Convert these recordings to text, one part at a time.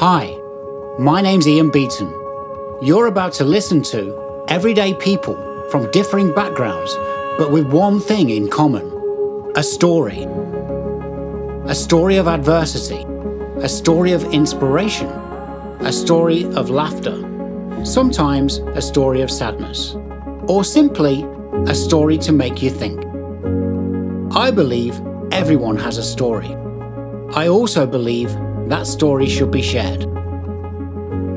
Hi, my name's Ian Beaton. You're about to listen to everyday people from differing backgrounds, but with one thing in common a story. A story of adversity, a story of inspiration, a story of laughter, sometimes a story of sadness, or simply a story to make you think. I believe everyone has a story. I also believe that story should be shared.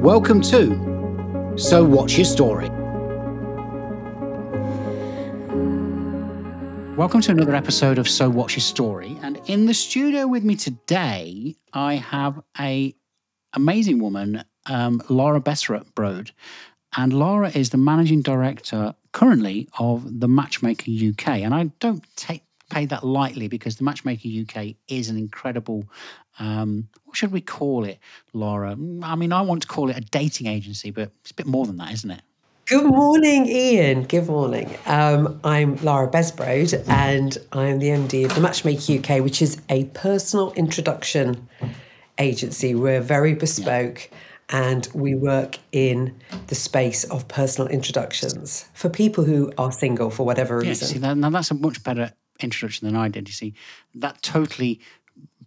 Welcome to So What's Your Story? Welcome to another episode of So What's Your Story? And in the studio with me today, I have a amazing woman, um, Lara Besbrode And Lara is the managing director currently of the Matchmaker UK. And I don't take pay that lightly because the Matchmaker UK is an incredible, um, what should we call it, Lara? I mean, I want to call it a dating agency, but it's a bit more than that, isn't it? Good morning, Ian. Good morning. Um, I'm Lara Besbrode, and I'm the MD of the Matchmaker UK, which is a personal introduction agency. We're very bespoke. And we work in the space of personal introductions for people who are single for whatever reason. Yeah, see, that, now that's a much better introduction than I did. You see, that totally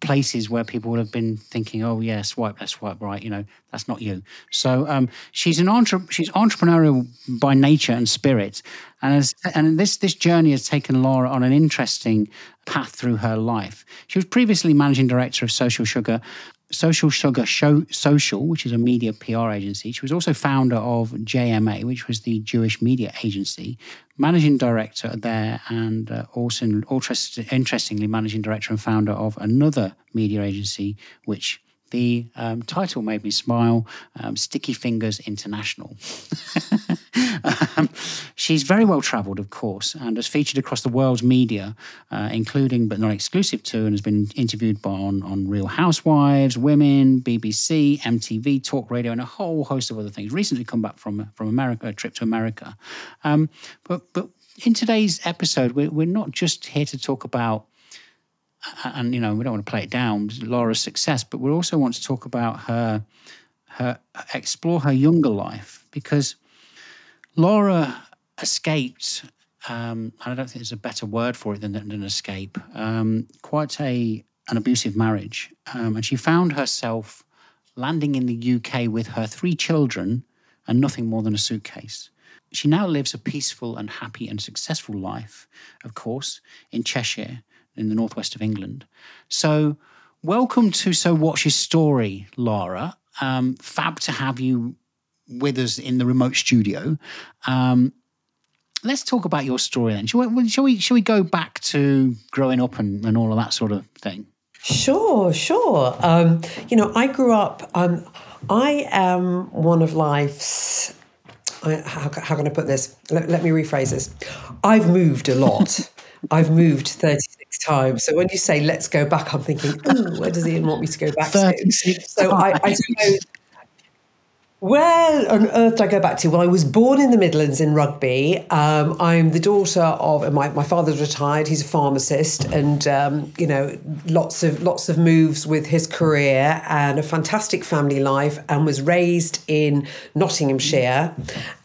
places where people would have been thinking, "Oh yeah, swipe left, swipe right." You know, that's not you. So um, she's an entre- she's entrepreneurial by nature and spirit, and and this this journey has taken Lara on an interesting path through her life. She was previously managing director of Social Sugar, Social Sugar Show Social, which is a media PR agency. She was also founder of JMA, which was the Jewish media agency, managing director there, and uh, also, interestingly, managing director and founder of another media agency, which the um, title made me smile um, Sticky Fingers International. um, she's very well travelled, of course, and has featured across the world's media, uh, including but not exclusive to, and has been interviewed by, on, on Real Housewives, Women, BBC, MTV, Talk Radio, and a whole host of other things. Recently come back from, from America, a trip to America. Um, but, but in today's episode, we're, we're not just here to talk about and you know we don't want to play it down Lara's success, but we also want to talk about her her explore her younger life because Lara escaped. Um, and I don't think there's a better word for it than, than escape. Um, quite a an abusive marriage, um, and she found herself landing in the UK with her three children and nothing more than a suitcase. She now lives a peaceful and happy and successful life, of course, in Cheshire, in the northwest of England. So, welcome to So What's Your Story, Laura. Um, fab to have you with us in the remote studio. Um, let's talk about your story then. Shall we, shall we, shall we go back to growing up and, and all of that sort of thing? Sure, sure. Um, you know, I grew up, um, I am one of life's, I, how, how, can I put this? Let, let me rephrase this. I've moved a lot. I've moved 36 times. So when you say let's go back, I'm thinking, oh, where does Ian want me to go back to? So I, I suppose where on earth did I go back to? Well, I was born in the Midlands in Rugby. Um, I'm the daughter of my, my father's retired. He's a pharmacist, and um, you know, lots of lots of moves with his career and a fantastic family life. And was raised in Nottinghamshire,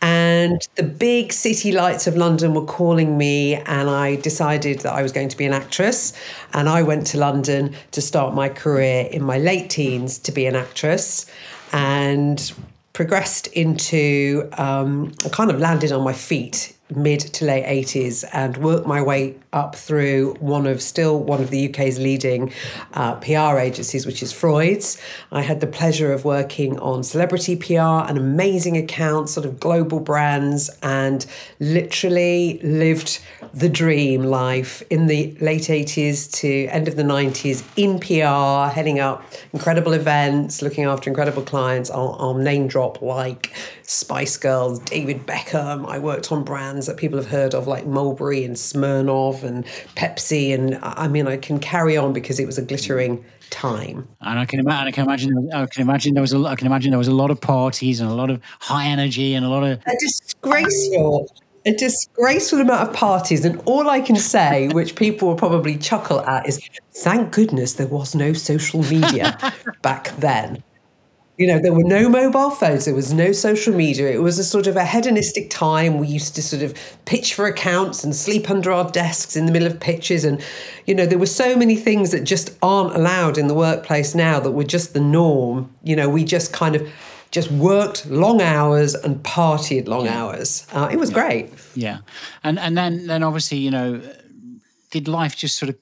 and the big city lights of London were calling me, and I decided that I was going to be an actress. And I went to London to start my career in my late teens to be an actress, and progressed into, um, I kind of landed on my feet mid to late 80s and worked my way up through one of still one of the UK's leading uh, PR agencies, which is Freud's. I had the pleasure of working on celebrity PR and amazing accounts, sort of global brands, and literally lived the dream life in the late 80s to end of the 90s in PR, heading up incredible events, looking after incredible clients. I'll, I'll name drop like Spice Girls, David Beckham. I worked on brands that people have heard of like Mulberry and Smirnoff and Pepsi. And I mean, I can carry on because it was a glittering time. And I can imagine, I can imagine, I can imagine there was a, I can imagine there was a lot of parties and a lot of high energy and a lot of a disgraceful, a disgraceful amount of parties. And all I can say, which people will probably chuckle at, is thank goodness there was no social media back then You know, there were no mobile phones, there was no social media. It was a sort of a hedonistic time. We used to sort of pitch for accounts and sleep under our desks in the middle of pitches. And, you know, there were so many things that just aren't allowed in the workplace now that were just the norm. You know, we just kind of just worked long hours and partied long yeah. hours. Uh, it was yeah. great. Yeah, and and then then obviously you know, did life just sort of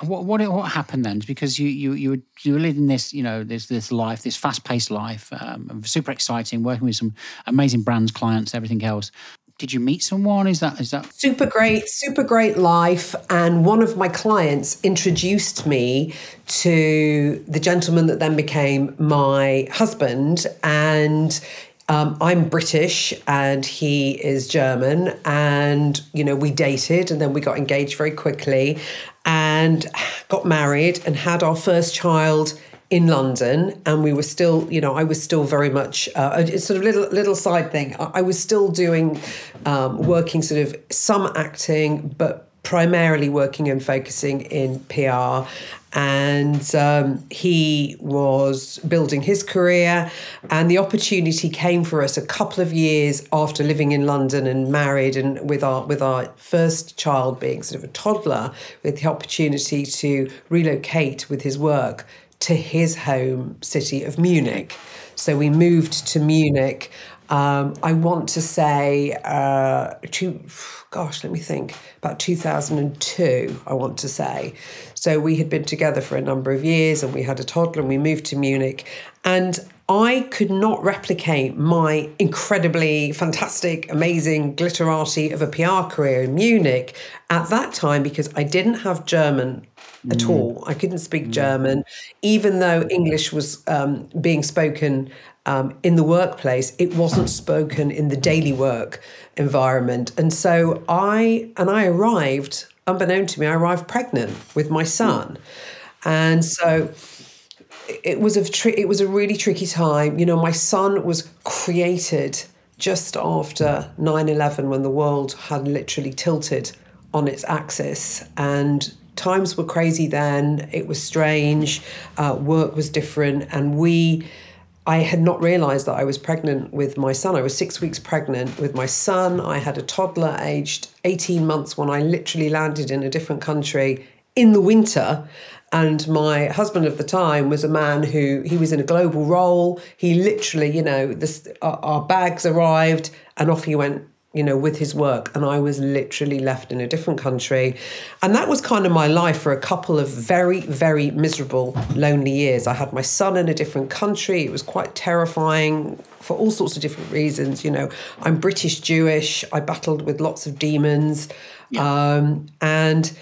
what, what what happened then? Because you you you were, you were living this you know this this life, this fast paced life, um, super exciting, working with some amazing brands, clients, everything else. Did you meet someone? Is that is that super great, super great life? And one of my clients introduced me to the gentleman that then became my husband, and um, I'm British and he is German, and you know we dated, and then we got engaged very quickly, and got married, and had our first child in London, and we were still, you know, I was still very much uh, a sort of little little side thing. I was still doing um, working, sort of some acting, but primarily working and focusing in PR and um, he was building his career and the opportunity came for us a couple of years after living in london and married and with our with our first child being sort of a toddler with the opportunity to relocate with his work to his home city of munich so we moved to munich um, I want to say, uh, two, gosh, let me think, about 2002, I want to say. So we had been together for a number of years and we had a toddler and we moved to Munich. And I could not replicate my incredibly fantastic, amazing glitterati of a PR career in Munich at that time because I didn't have German at mm. all. I couldn't speak mm. German, even though English was um, being spoken um, in the workplace, it wasn't spoken in the daily work environment. And so I and I arrived, unbeknown to me, I arrived pregnant with my son, and so it was a tri- it was a really tricky time. You know, my son was created just after 9-11 when the world had literally tilted on its axis. And times were crazy then. It was strange. Uh, work was different. And we I had not realized that I was pregnant with my son. I was six weeks pregnant with my son. I had a toddler aged 18 months when I literally landed in a different country in the winter. And my husband of the time was a man who he was in a global role. He literally, you know, this, our, our bags arrived and off he went you know, with his work. And I was literally left in a different country. And that was kind of my life for a couple of very, very miserable, lonely years. I had my son in a different country. It was quite terrifying for all sorts of different reasons. You know, I'm British Jewish. I battled with lots of demons. Yeah. Um, and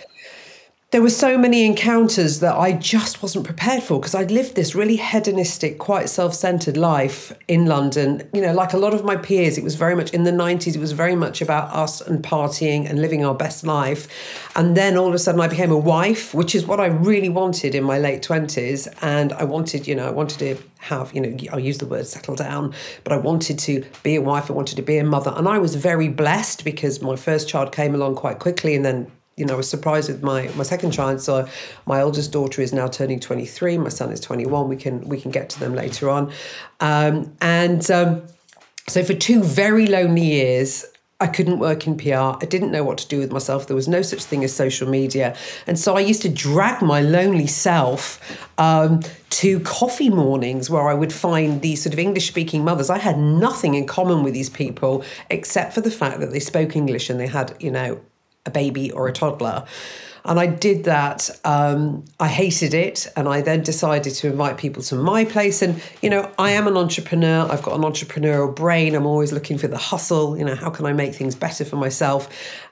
there were so many encounters that I just wasn't prepared for because I'd lived this really hedonistic, quite self centered life in London. You know, like a lot of my peers, it was very much in the 90s, it was very much about us and partying and living our best life. And then all of a sudden I became a wife, which is what I really wanted in my late 20s. And I wanted, you know, I wanted to have, you know, I'll use the word settle down, but I wanted to be a wife, I wanted to be a mother. And I was very blessed because my first child came along quite quickly and then you know, I was surprised with my my second child. So my oldest daughter is now turning 23. My son is 21. We can we can get to them later on. Um, and um, so for two very lonely years, I couldn't work in PR. I didn't know what to do with myself. There was no such thing as social media. And so I used to drag my lonely self um, to coffee mornings where I would find these sort of English speaking mothers. I had nothing in common with these people except for the fact that they spoke English and they had, you know, a baby or a toddler. And I did that. Um, I hated it. And I then decided to invite people to my place. And, you know, I am an entrepreneur. I've got an entrepreneurial brain. I'm always looking for the hustle. You know, how can I make things better for myself?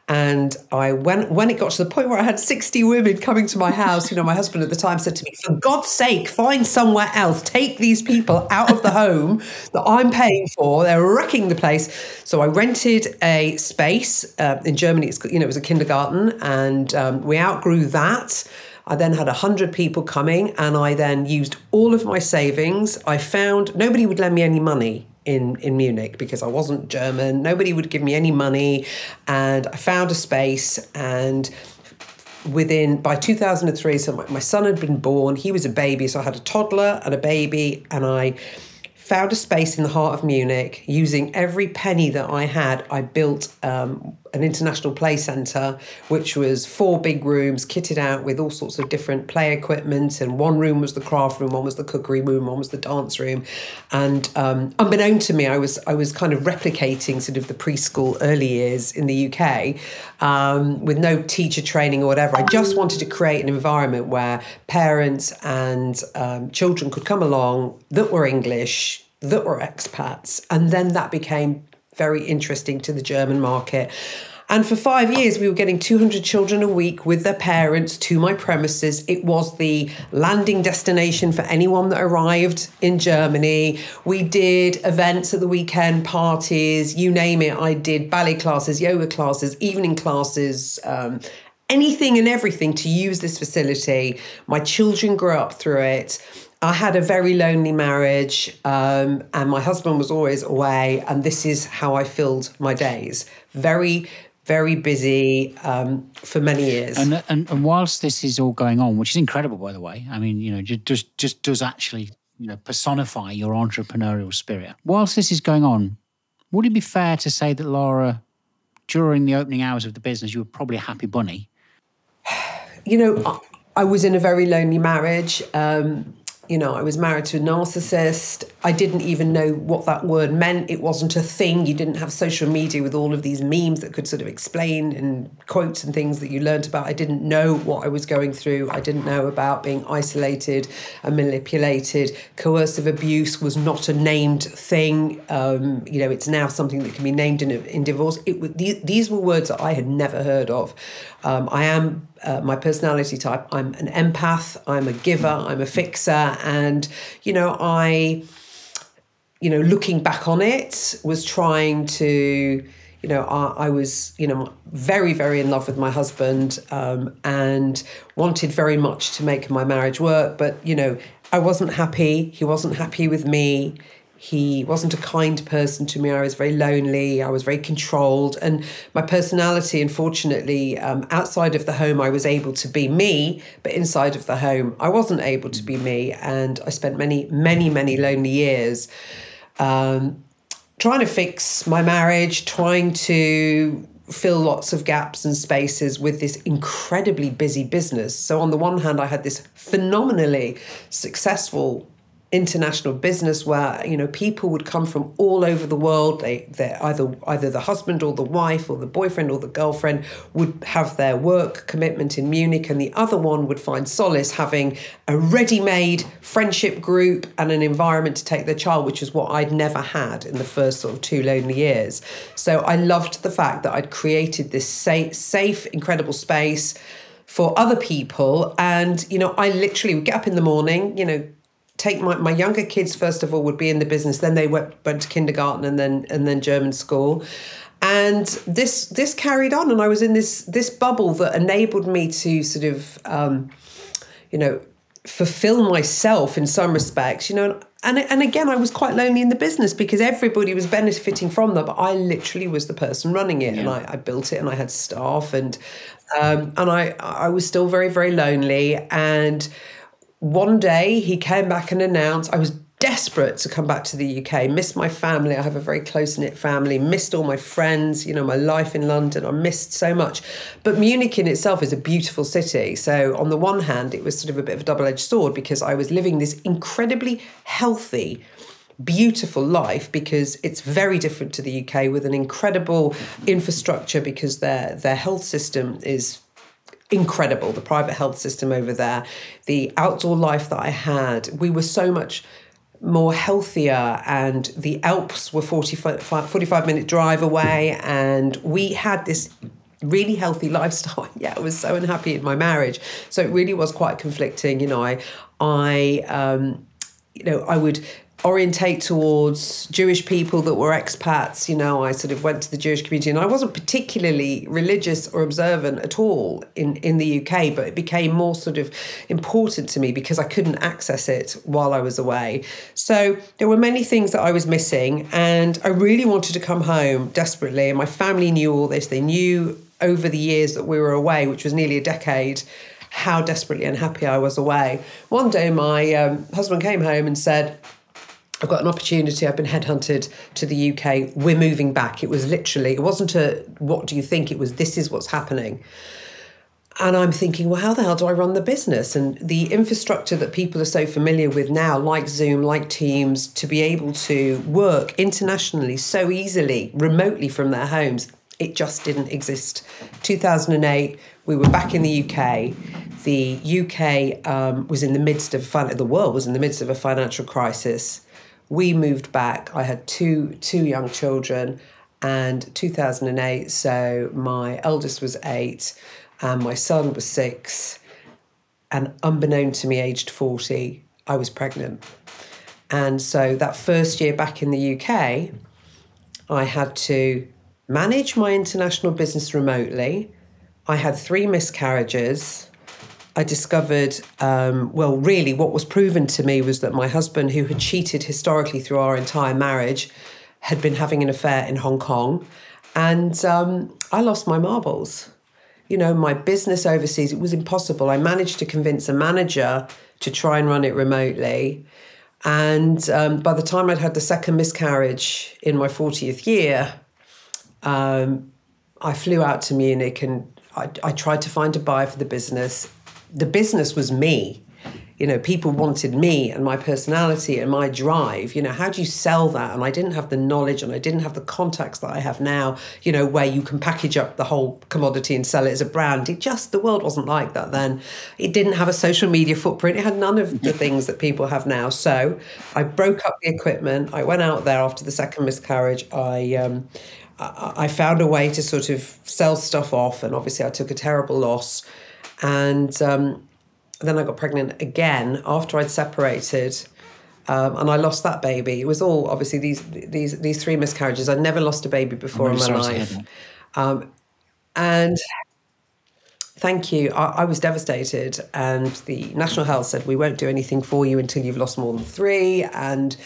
And I when when it got to the point where I had 60 women coming to my house, you know, my husband at the time said to me, For God's sake, find somewhere else. Take these people out of the home that I'm paying for. They're wrecking the place. So I rented a space uh, in Germany. It's you know, it was a kindergarten, and um, we outgrew that. I then had 100 people coming, and I then used all of my savings. I found nobody would lend me any money in, in Munich because I wasn't German. Nobody would give me any money. And I found a space and within by 2003 so my, my son had been born he was a baby so i had a toddler and a baby and i found a space in the heart of Munich. Using every penny that I had, I built um, an international play centre, which was four big rooms kitted out with all sorts of different play equipment. And one room was the craft room, one was the cookery room, one was the dance room. And um, unbeknown to me, I was I was kind of replicating sort of the preschool early years in the UK um, with no teacher training or whatever. I just wanted to create an environment where parents and um, children could come along that were English that were expats. And then that became very interesting to the German market. And for five years, we were getting 200 children a week with their parents to my premises. It was the landing destination for anyone that arrived in Germany. We did events at the weekend, parties, you name it. I did ballet classes, yoga classes, evening classes, um, anything and everything to use this facility. My children grew up through it. I had a very lonely marriage, um, and my husband was always away, and this is how I filled my days. Very, very busy um, for many years. And, and, and whilst this is all going on, which is incredible, by the way, I mean, you know, just just does actually you know personify your entrepreneurial spirit. Whilst this is going on, would it be fair to say that Lara, during the opening hours of the business, you were probably a happy bunny? You know, I was in a very lonely marriage. Um, you know, I was married to a narcissist. I didn't even know what that word meant. It wasn't a thing. You didn't have social media with all of these memes that could sort of explain and quotes and things that you learned about. I didn't know what I was going through. I didn't know about being isolated and manipulated. Coercive abuse was not a named thing. Um, you know, it's now something that can be named in, in divorce. It, these were words that I had never heard of. Um, I am uh, my personality type. I'm an empath. I'm a giver. I'm a fixer, and you know, I, you know, looking back on it, was trying to. You know, I, I was, you know, very, very in love with my husband um, and wanted very much to make my marriage work. But, you know, I wasn't happy. He wasn't happy with me he wasn't a kind person to me. I was very lonely. I was very controlled. And my personality, unfortunately, um, outside of the home, I was able to be me, but inside of the home, I wasn't able to be me. And I spent many, many, many lonely years um, trying to fix my marriage, trying to fill lots of gaps and spaces with this incredibly busy business. So, on the one hand, I had this phenomenally successful international business where you know people would come from all over the world. They they either either the husband or the wife or the boyfriend or the girlfriend would have their work commitment in Munich and the other one would find solace having a ready-made friendship group and an environment to take their child which is what I'd never had in the first sort of two lonely years. So I loved the fact that I'd created this safe safe incredible space for other people. And you know I literally would get up in the morning you know take my, my younger kids first of all would be in the business. Then they went, went to kindergarten and then and then german school. And this this carried on and i was in this this bubble that enabled me to sort of um, you know fulfill myself in some respects you know. And and again I was quite lonely in the business because everybody was benefiting from that but I literally was the person running it yeah. and I, I built it and I had staff and um, and I I was still very very lonely. And one day he came back and announced I was desperate to come back to the UK, missed my family. I have a very close knit family, missed all my friends, you know, my life in London. I missed so much. But Munich in itself is a beautiful city. So, on the one hand, it was sort of a bit of a double edged sword because I was living this incredibly healthy, beautiful life because it's very different to the UK with an incredible infrastructure because their their health system is incredible. The private health system over there, the outdoor life that I had, we were so much more healthier and the Alps were 45, 45 minute drive away and we had this really healthy lifestyle. Yeah, I was so unhappy in my marriage. So it really was quite conflicting. You know, I, I, um, you know, I would orientate towards Jewish people that were expats. You know, I sort of went to the Jewish community and I wasn't particularly religious or observant at all in, in the UK, but it became more sort of important to me because I couldn't access it while I was away. So there were many things that I was missing and I really wanted to come home desperately. And my family knew all this. They knew over the years that we were away, which was nearly a decade, how desperately unhappy I was away. One day, my um, husband came home and said, I've got an opportunity. I've been headhunted to the UK. We're moving back. It was literally, it wasn't a, what do you think? It was, this is what's happening. And I'm thinking, well, how the hell do I run the business? And the infrastructure that people are so familiar with now, like Zoom, like Teams, to be able to work internationally so easily, remotely from their homes, it just didn't exist. 2008, we were back in the UK. The UK um, was in the midst of, the world was in the midst of a financial crisis we moved back. I had two two young children, and 2008. So my eldest was eight, and my son was six. And unbeknown to me, aged 40, I was pregnant. And so that first year back in the UK, I had to manage my international business remotely. I had three miscarriages. I discovered, um, well, really, what was proven to me was that my husband, who had cheated historically through our entire marriage, had been having an affair in Hong Kong. And um, I lost my marbles. You know, my business overseas, it was impossible. I managed to convince a manager to try and run it remotely. And um, by the time I'd had the second miscarriage in my 40th year, um, I flew out to Munich and I, I, tried to find a buyer for the business the business was me. You know, people wanted me and my personality and my drive. You know, how do you sell that? And I didn't have the knowledge and I didn't have the contacts that I have now, you know, where you can package up the whole commodity and sell it as a brand. It just, the world wasn't like that then. It didn't have a social media footprint. It had none of the things that people have now. So I broke up the equipment. I went out there after the second miscarriage. I, um, I found a way to sort of sell stuff off, and obviously I took a terrible loss and um, then I got pregnant again after I'd separated. Um, and I lost that baby. It was all obviously these these these three miscarriages. I'd never lost a baby before in my life, um, and thank you. I, I, was devastated, and the National Health said we won't do anything for you until you've lost more than three. And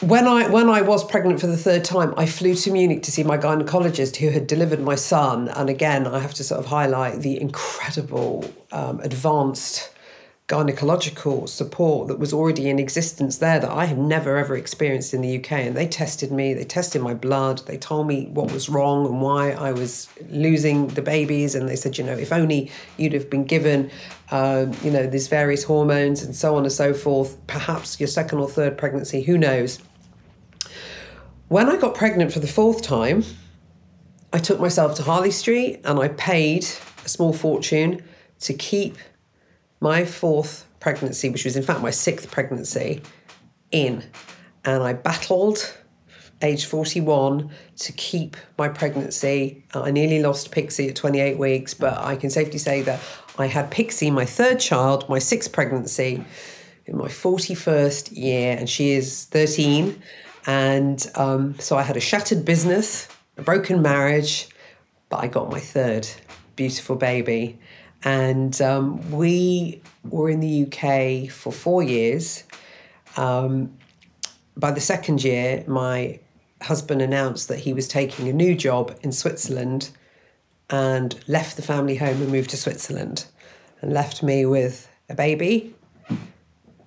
when I when I was pregnant for the third time, I flew to Munich to see my gynecologist who had delivered my son. And again, I have to sort of highlight the incredible um, advanced gynecological support that was already in existence there that I had never ever experienced in the UK. And they tested me, they tested my blood, they told me what was wrong and why I was losing the babies. And they said, you know, if only you'd have been given, uh, you know, these various hormones and so on and so forth, perhaps your second or third pregnancy, who knows. When I got pregnant for the fourth time, I took myself to Harley Street and I paid a small fortune to keep my fourth pregnancy, which was in fact my sixth pregnancy, in. And I battled age 41 to keep my pregnancy. Uh, I nearly lost Pixie at 28 weeks, but I can safely say that I had Pixie, my third child, my sixth pregnancy, in my 41st year, and she is 13. And um, so I had a shattered business, a broken marriage, but I got my third beautiful baby. And um, we were in the UK for four years. Um, by the second year, my husband announced that he was taking a new job in Switzerland and left the family home and moved to Switzerland and left me with a baby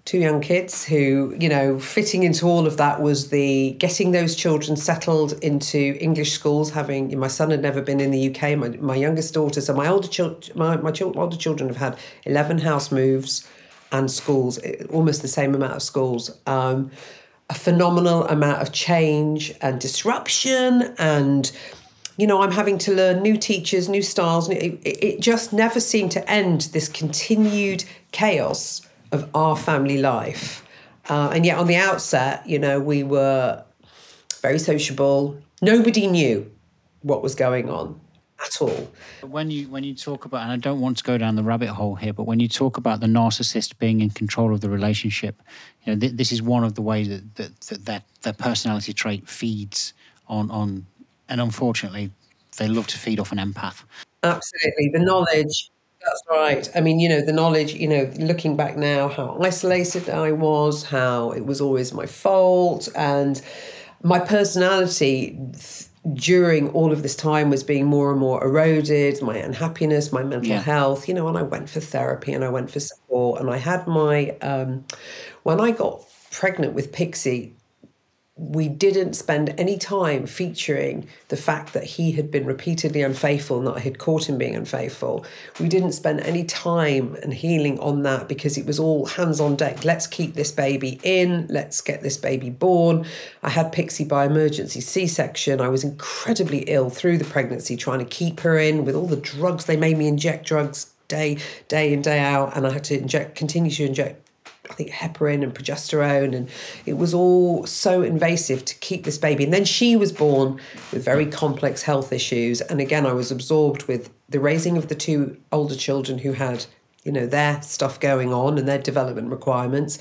two young kids who, you know, fitting into all of that was the getting those children settled into English schools. Having my son had never been in the UK, my, my youngest daughter, so my older children, my, my older children have had eleven house moves and schools, eh, almost the same amount of schools. Um, a phenomenal amount of change and disruption and you know i'm having to learn new teachers new styles it, it just never seemed to end this continued chaos of our family life. Uh, and yet, on the outset, you know, we were very sociable. Nobody knew what was going on at all. When you when you talk about, and I don't want to go down the rabbit hole here, but when you talk about the narcissist being in control of the relationship, you know, th- this is one of the ways that that, that that that personality trait feeds on on, and unfortunately, they love to feed off an empath. Absolutely, the knowledge that's right. I mean, you know, the knowledge, you know, looking back now, how isolated I was, how it was always my fault, and my personality during all of this time was being more and more eroded my unhappiness my mental Yeah. health you know and i went for therapy and i went for support and i had my um, when i got pregnant with pixie we didn't spend any time featuring the fact that he had been repeatedly unfaithful and that I had caught him being unfaithful. We didn't spend any time and healing on that because it was all hands on deck. Let's keep this baby in, let's get this baby born. I had Pixie by emergency C section. I was incredibly ill through the pregnancy, trying to keep her in with all the drugs. They made me inject drugs day, day in, day out, and I had to inject, continue to inject I think heparin and progesterone, and it was all so invasive to keep this baby. And then she was born with very complex health issues. And again, I was absorbed with the raising of the two older children who had, you know, their stuff going on and their development requirements.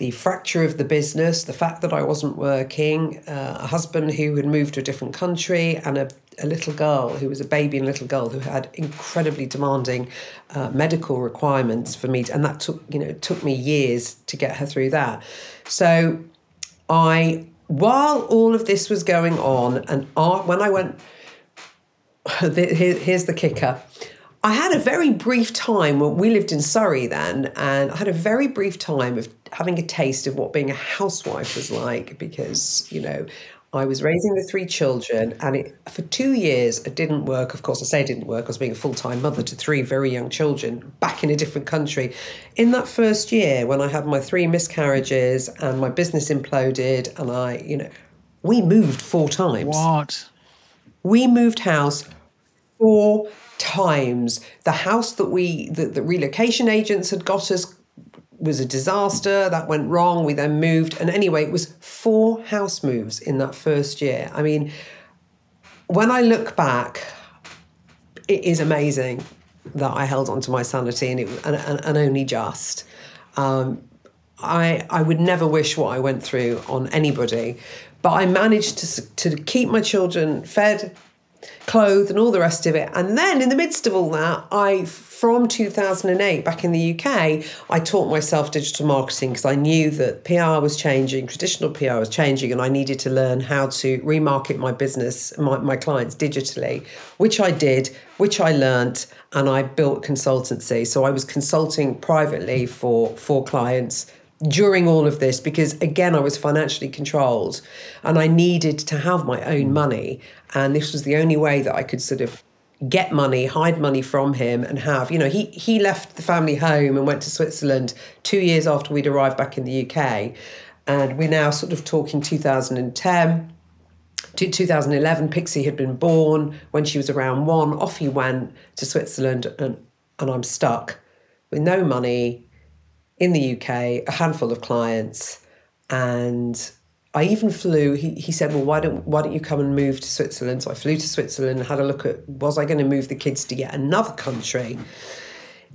The fracture of the business, the fact that I wasn't working, uh, a husband who had moved to a different country, and a, a little girl who was a baby and little girl who had incredibly demanding uh, medical requirements for me, to, and that took you know took me years to get her through that. So I, while all of this was going on, and I, when I went, here's the kicker. I had a very brief time. when we lived in Surrey then, and I had a very brief time of having a taste of what being a housewife was like because, you know, I was raising the three children, and it, for two years it didn't work. Of course, I say it didn't work. I was being a full time mother to three very young children back in a different country. In that first year, when I had my three miscarriages and my business imploded, and I, you know, we moved four times. What? We moved house four times. The house that we, the, the relocation agents had got us was a disaster. That went wrong. We then moved. And anyway, it was four house moves in that first year. I mean, when I look back, it is amazing that I held on to my sanity and, it, and, and, and only just. Um, I, I would never wish what I went through on anybody, but I managed to, to keep my children fed, clothed, and all the rest of it. And then in the midst of all that, I, from 2008 back in the UK, I taught myself digital marketing because I knew that PR was changing, traditional PR was changing, and I needed to learn how to remarket my business, my, my clients digitally, which I did, which I learnt, and I built consultancy. So I was consulting privately for, for clients during all of this because again I was financially controlled and I needed to have my own mm. money. And this was the only way that I could sort of get money hide money from him and have you know he he left the family home and went to Switzerland 2 years after we'd arrived back in the UK and we're now sort of talking 2010 to 2011 Pixie had been born when she was around 1 off he went to Switzerland and and I'm stuck with no money in the UK, a handful of clients, and I even flew. He, he said, "Well, why don't why don't you come and move to Switzerland?" So I flew to Switzerland, and had a look at was I going to move the kids to yet another country.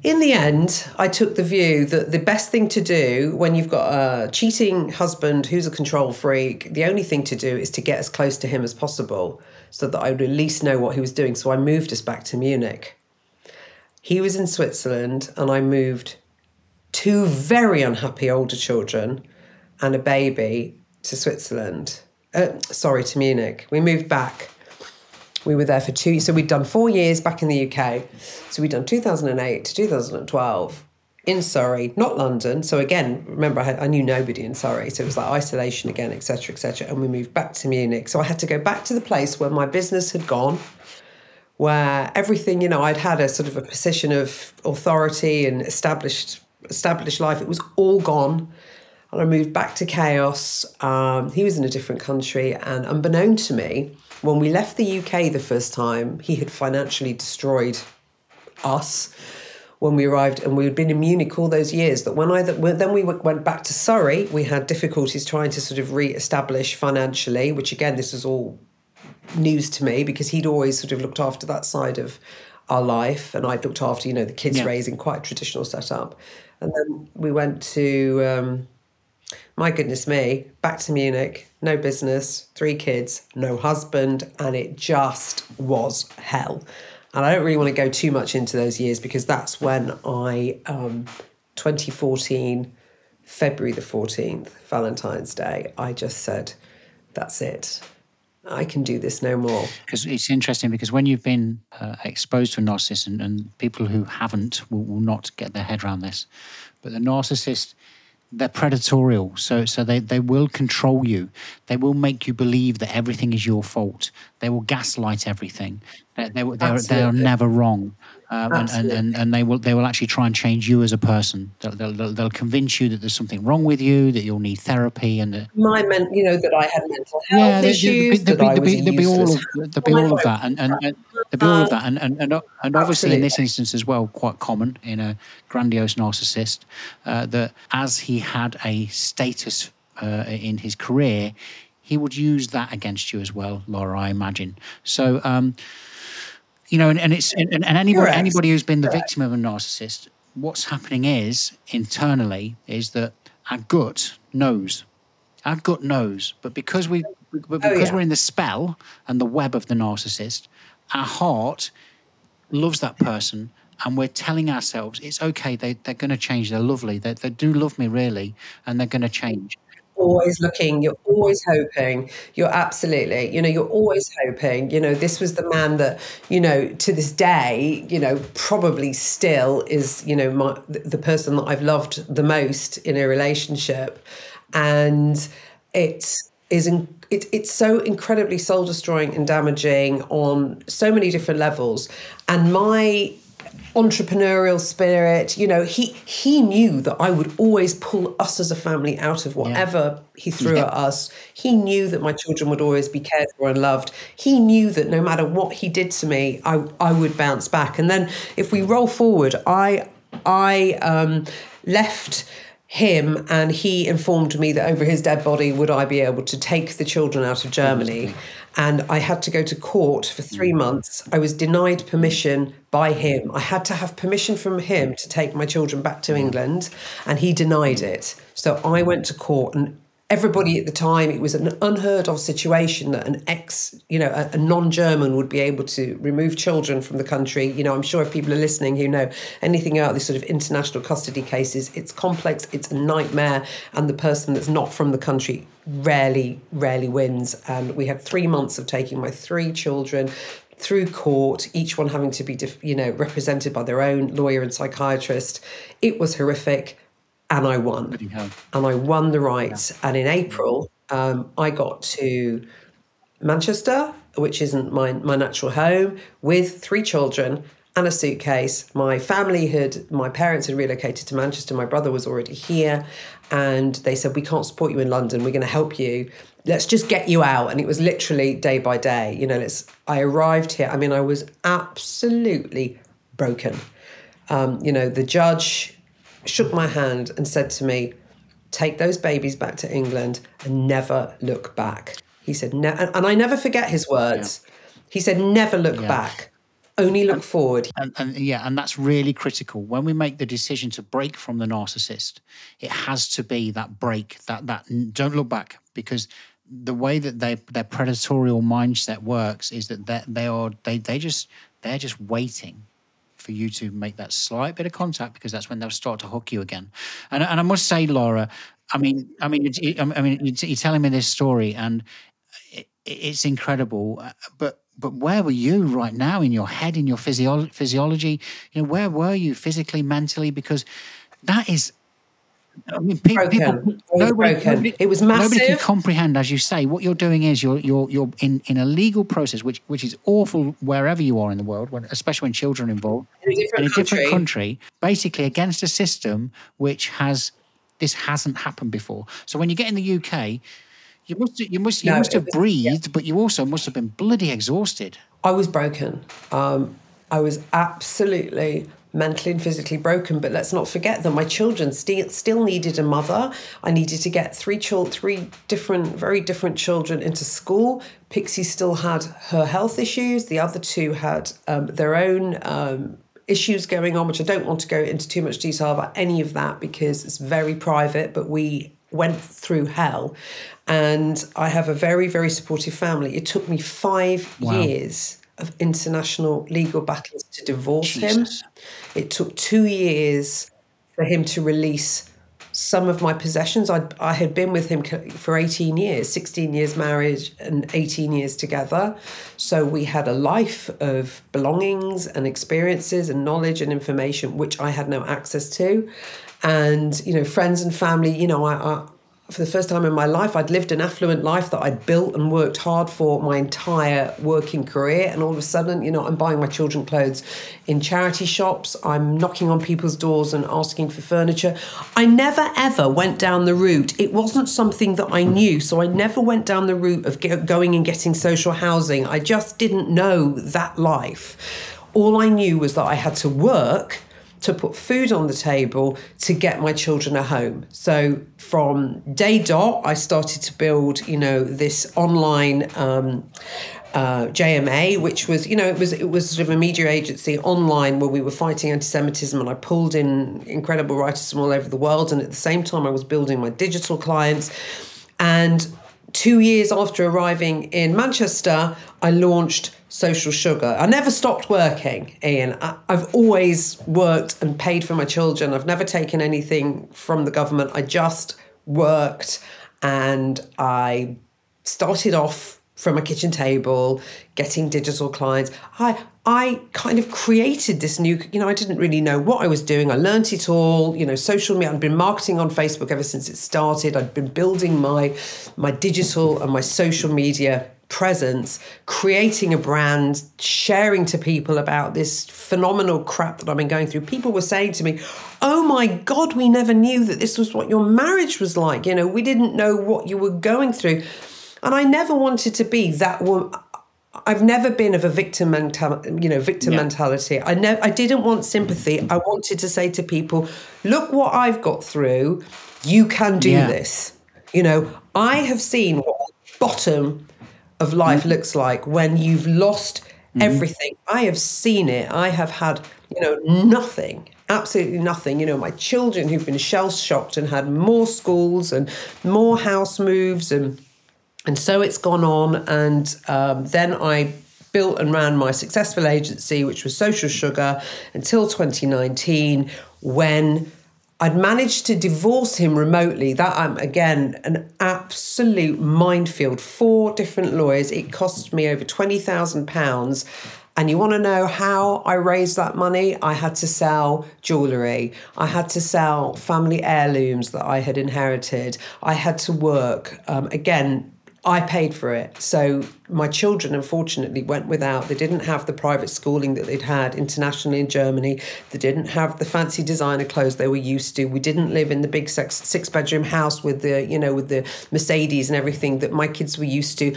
In the end, I took the view that the best thing to do when you've got a cheating husband who's a control freak, the only thing to do is to get as close to him as possible so that I would at least know what he was doing. So I moved us back to Munich. He was in Switzerland, and I moved two very unhappy older children and a baby to Switzerland. Uh, sorry, to Munich. We moved back. We were there for two. So we'd done four years back in the UK. So we'd done 2008 to 2012 in Surrey, not London. So again, remember, I, had, I knew nobody in Surrey. So it was like isolation again, etc., etc. And we moved back to Munich. So I had to go back to the place where my business had gone where everything, you know, I'd had a sort of a position of authority and established established life. It was all gone. And I moved back to chaos. Um, he was in a different country. And unbeknown to me, when we left the UK the first time, he had financially destroyed us when we arrived. And we had been in Munich all those years that when I then we went back to Surrey, we had difficulties trying to sort of re establish financially, which again, this was all news to me because he'd always sort of looked after that side of our life and I'd looked after, you know, the kids Yeah. raising quite a traditional setup. And then we went to, um, my goodness me, back to Munich, no business, three kids, no husband, and it just was hell. And I don't really want to go too much into those years because that's when I, um, 2014, February the 14th, Valentine's Day, I just said, that's it. I can do this no more. Because it's interesting because when you've been uh, exposed to a narcissist, and, and people who haven't will, will not get their head around this, but the narcissist they're predatorial. So so they, they will control you. They will make you believe that everything is your fault. They will gaslight everything. They, they, they're, they're never wrong um, and, and, and, and, they will they will actually try and change you as a person. They'll, they'll, they'll, convince you that there's something wrong with you, that you'll need therapy, and that my men, you know, that I had mental health yeah, issues. There'll be, there'll be, there'll be all of, there'll be all of that, and, and, and there'll be all of that, and and, and, and obviously in this instance as well, quite common in a grandiose narcissist, uh, that as he had a status uh, in his career, he would use that against you as well, Lara. I imagine so. Um, you know, and, and it's and, and anybody anybody who's been the victim of a narcissist, what's happening is internally is that our gut knows, our gut knows, but because we but oh, because oh, yeah. we're in the spell and the web of the narcissist, our heart loves that person and we're telling ourselves it's okay they, they're going to change they're lovely they, they do love me really and they're going to change always looking, you're always hoping, you're absolutely, you know, you're always hoping, you know, this was the man that, you know, to this day, you know, probably still is, you know, my, the person that I've loved the most in a relationship. And it is, it, it's so incredibly soul destroying and damaging on so many different levels. And my entrepreneurial spirit. You know, he he knew that I would always pull us as a family out of whatever yeah. he threw yeah. at us. He knew that my children would always be cared for and loved. He knew that no matter what he did to me, I I would bounce back. And then if we roll forward, I I um, left him and he informed me that over his dead body would I be able to take the children out of Germany and I had to go to court for three mm. months. I was denied permission by him. I had to have permission from him to take my children back to England, and he denied it. So I went to court, and everybody at the time it was an unheard of situation that an ex you know a, a, non-german would be able to remove children from the country. You know i'm sure if people are listening who know anything about this sort of international custody cases it's complex it's a nightmare and the person that's not from the country rarely rarely wins. And we had three months of taking my three children through court, each one having to be, you know, represented by their own lawyer and psychiatrist. It was horrific and I won. And I won the rights. Yeah. And in April, um, I got to Manchester, which isn't my, my natural home, with three children and a suitcase. My family had, my parents had relocated to Manchester. My brother was already here. And they said, We can't support you in London. We're going to help you. Let's just get you out. And it was literally day by day. You know, let's, I arrived here. I mean, I was absolutely broken. Um, you know, the judge shook my hand and said to me, Take those babies back to England and never look back. He said, ne-, and I never forget his words. Yeah. He said, Never look yeah. back. Only look and, forward. And, and yeah, and that's really critical. When we make the decision to break from the narcissist, it has to be that break, that that don't look back, because the way that they their predatorial mindset works is that they, they are they they just they're just waiting for you to make that slight bit of contact because that's when they'll start to hook you again. And, and I must say, Lara, I mean, I mean, I mean, you're telling me this story, and it's incredible. Uh, but but where were you right now in your head, in your physio- physiology? You know, where were you physically, mentally? Because that is I mean, people, broken. nobody, nobody, it was massive. Nobody can comprehend, as you say, what you're doing is you're you're you're in, in a legal process, which which is awful wherever you are in the world, when, especially when children are involved in a, different, in a country. different country, basically against a system which has this hasn't happened before. So when you get in the UK, you must you must you no, must have was, breathed, yeah. but you also must have been bloody exhausted. I was broken. Um, I was absolutely mentally and physically broken. But let's not forget that my children still still needed a mother. I needed to get three children, three different, very different children into school. Pixie still had her health issues. The other two had um, their own. Um, issues going on, which I don't want to go into too much detail about any of that because it's very private, but we went through hell. And I have a very, very supportive family. It took me five wow. years of international legal battles to divorce Jesus. him. It took two years for him to release some of my possessions. I'd, I had been with him for 18 years, 16 years marriage and 18 years together. So we had a life of belongings and experiences and knowledge and information which I had no access to. And, you know, friends and family, you know, I, I for the first time in my life, I'd lived an affluent life that I'd built and worked hard for my entire working career. And all of a sudden, you know, I'm buying my children clothes in charity shops. I'm knocking on people's doors and asking for furniture. I never ever went down the route. It wasn't something that I knew. So I never went down the route of going and getting social housing. I just didn't know that life. All I knew was that I had to work to put food on the table to get my children a home. So from day dot, I started to build, you know, this online. Um, uh, JMA, which was, you know, it was it was sort of a media agency online where we were fighting anti-Semitism, and I pulled in incredible writers from all over the world, and at the same time, I was building my digital clients, and two years after arriving in Manchester, I launched social sugar. I never stopped working, Ian. I, have always worked and paid for my children. I've never taken anything from the government. I just worked and I started off from a kitchen table, getting digital clients. I I kind of created this new, you know, I didn't really know what I was doing. I learned it all, you know, social media. I'd been marketing on Facebook ever since it started. I'd been building my my digital and my social media presence, creating a brand, sharing to people about this phenomenal crap that I've been going through. People were saying to me, Oh my God, we never knew that this was what your marriage was like. You know, we didn't know what you were going through. And I never wanted to be that woman. I've never been of a victim mentality, you know, victim yeah. mentality. I never, I didn't want sympathy. I wanted to say to people, look what I've got through. You can do yeah. this. You know, I have seen what bottom of life mm-hmm. looks like when you've lost mm-hmm. everything. I have seen it. I have had, you know, nothing, absolutely nothing. You know, my children who've been shell shocked and had more schools and more house moves and and so it's gone on. And um, then I built and ran my successful agency, which was Social Sugar, until 2019 when I'd managed to divorce him remotely. That I'm um, again an absolute minefield. Four different lawyers. It cost me over twenty thousand pounds. And you want to know how I raised that money? I had to sell jewellery. I had to sell family heirlooms that I had inherited. I had to work. Um, again, I paid for it. So my children, unfortunately, went without. They didn't have the private schooling that they'd had internationally in Germany. They didn't have the fancy designer clothes they were used to. We didn't live in the big six, six bedroom house with the, you know, with the Mercedes and everything that my kids were used to.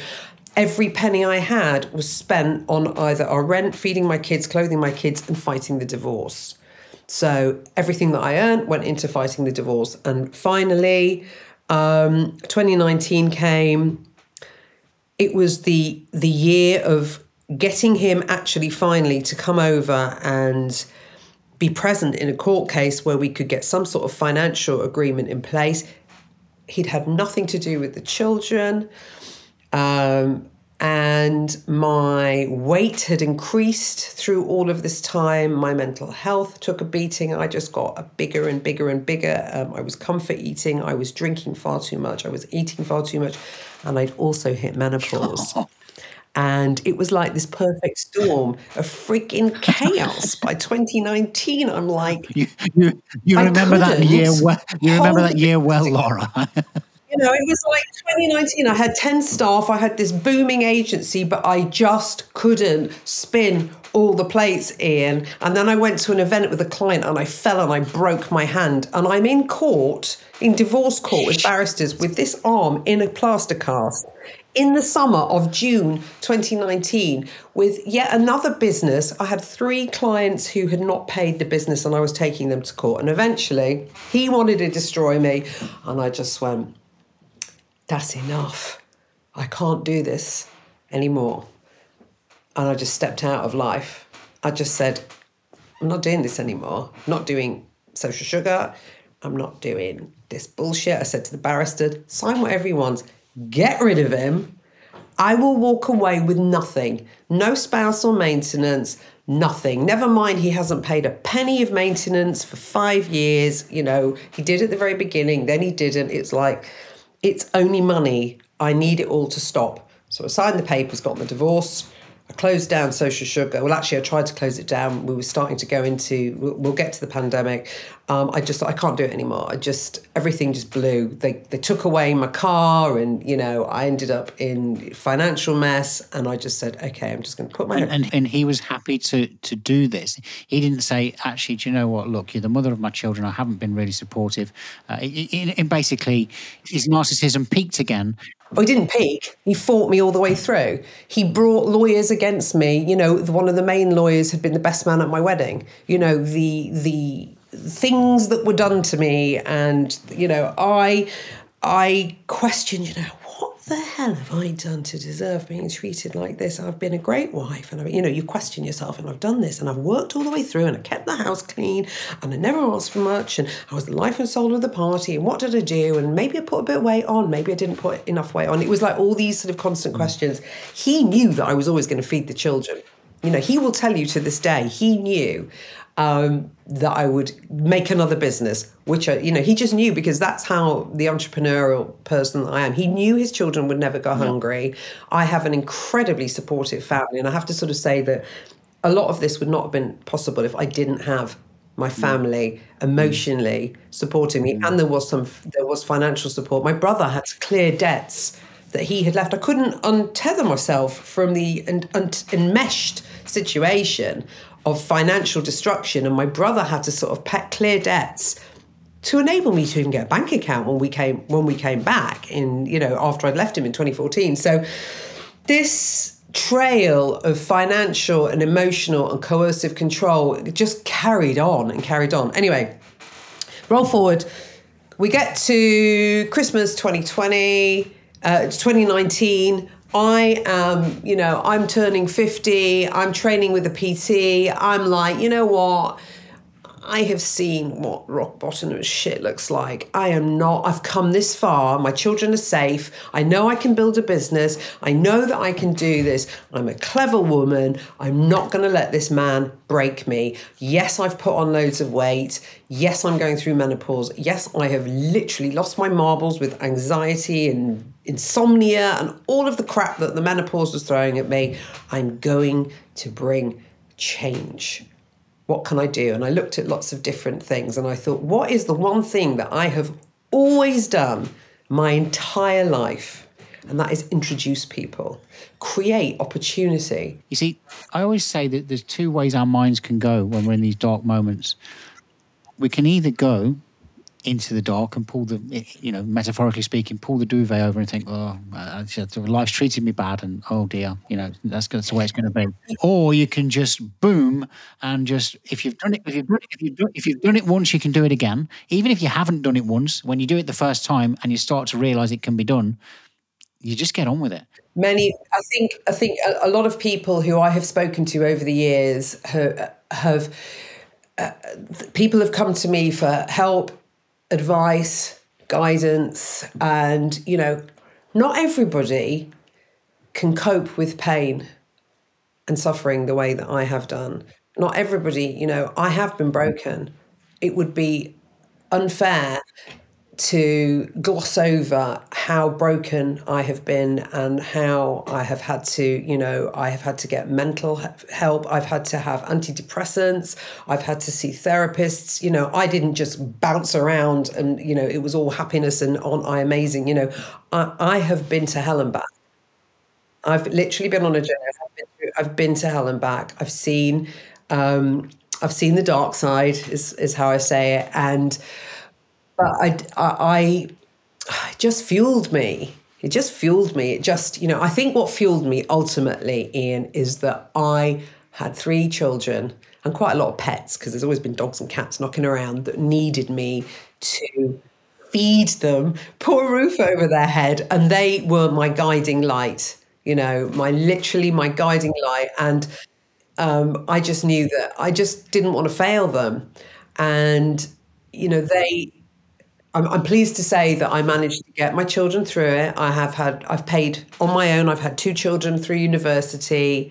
Every penny I had was spent on either our rent, feeding my kids, clothing my kids, and fighting the divorce. So everything that I earned went into fighting the divorce. And finally, um, 2019 came it was the the year of getting him actually finally to come over and be present in a court case where we could get some sort of financial agreement in place. He'd had nothing to do with the children. Um, and my weight had increased through all of this time. My mental health took a beating. I just got bigger and bigger and bigger. Um, I was comfort eating. I was drinking far too much. I was eating far too much and I'd also hit menopause. Oh. and it was like this perfect storm of freaking chaos. By 2019, I'm like, you, you, you remember that year well. You remember that year well, Lara. know, it was like 2019. I had 10 staff. I had this booming agency, but I just couldn't spin all the plates, Ian. And then I went to an event with a client and I fell and I broke my hand. And I'm in court, in divorce court with barristers, with this arm in a plaster cast in the summer of June 2019 with yet another business. I had three clients who had not paid the business and I was taking them to court. And eventually he wanted to destroy me. And I just went, that's enough. I can't do this anymore and I just stepped out of life. I just said, I'm not doing this anymore. I'm not doing social sugar. I'm not doing this bullshit. I said to the barrister, sign whatever he wants, get rid of him. I will walk away with nothing. No spouse or maintenance, nothing. Never mind, he hasn't paid a penny of maintenance for five years. You know, he did at the very beginning, then he didn't. It's like, it's only money. I need it all to stop. So I signed the papers, got the divorce. I closed down Social Sugar. Well, actually, I tried to close it down. We were starting to go into. We'll, get to the pandemic. Um, I just I can't do it anymore. I just everything just blew. They they took away my car, and you know I ended up in financial mess. And I just said, okay, I'm just going to put my. And, and and he was happy to to do this. He didn't say, actually, do you know what? Look, you're the mother of my children. I haven't been really supportive. Uh, in, in basically, his narcissism peaked again, Oh, he didn't peak. He fought me all the way through. He brought lawyers against me. You know, one of the main lawyers had been the best man at my wedding. You know, the the things that were done to me, and you know, I I questioned. You know, the hell have I done to deserve being treated like this? I've been a great wife, and I, you know, you question yourself, and I've done this, and I've worked all the way through, and I kept the house clean, and I never asked for much, and I was the life and soul of the party, and what did I do? And maybe I put a bit of weight on, maybe I didn't put enough weight on. It was like all these sort of constant mm. questions. He knew that I was always going to feed the children. You know, he will tell you to this day, he knew um, that I would make another business, which, I, you know, he just knew because that's how the entrepreneurial person I am. He knew his children would never go hungry. I have an incredibly supportive family. And I have to sort of say that a lot of this would not have been possible if I didn't have my mm. family emotionally mm. supporting me and mm. there was some there was financial support my brother had to clear debts that he had left i couldn't untether myself from the en- en- enmeshed situation of financial destruction, and my brother had to sort of pet clear debts to enable me to even get a bank account when we came when we came back in you know after I'd left him in 2014. So this trail of financial and emotional and coercive control just carried on and carried on. Anyway, roll forward. We get to Christmas 2020, uh, 2019. I am, you know, I'm turning 50, I'm training with a PT. I'm like, you know what? I have seen what rock bottom of shit looks like. I am not, I've come this far. My children are safe. I know I can build a business. I know that I can do this. I'm a clever woman. I'm not going to let this man break me. Yes, I've put on loads of weight. Yes, I'm going through menopause. Yes, I have literally lost my marbles with anxiety and insomnia and all of the crap that the menopause was throwing at me. I'm going to bring change what can I do? And I looked at lots of different things and I thought, what is the one thing that I have always done my entire life? And that is introduce people, create opportunity. You see, I always say that there's two ways our minds can go when we're in these dark moments. We can either go into the dark and pull the, you know, metaphorically speaking, pull the duvet over and think, oh, uh, life's treated me bad, and oh dear, you know, that's, that's the way it's going to be. Or you can just boom and just if you've done it, if you've done it, if you've done, if you've done it once, you can do it again. Even if you haven't done it once, when you do it the first time and you start to realize it can be done, you just get on with it. Many, I think, I think a, a lot of people who I have spoken to over the years have. have uh, people have come to me for help advice, guidance, and, you know, not everybody can cope with pain and suffering the way that I have done. Not everybody, you know, I have been broken. It would be unfair to gloss over how broken I have been and how I have had to, you know, I have had to get mental help. I've had to have antidepressants. I've had to see therapists. You know, I didn't just bounce around and, you know, it was all happiness and on I amazing. You know, I, I have been to hell and back. I've literally been on a journey. I've been, I've been to hell and back. I've seen, um, I've seen the dark side, is, is how I say it. And, but I, I, I just fueled me. It just fueled me. It just, you know, I think what fueled me ultimately, Ian, is that I had three children and quite a lot of pets because there's always been dogs and cats knocking around that needed me to feed them, put a roof over their head, and they were my guiding light. You know, my literally my guiding light, and um, I just knew that I just didn't want to fail them, and you know they I'm, I'm pleased to say that I managed to get my children through it. I have had, I've paid on my own. I've had two children through university.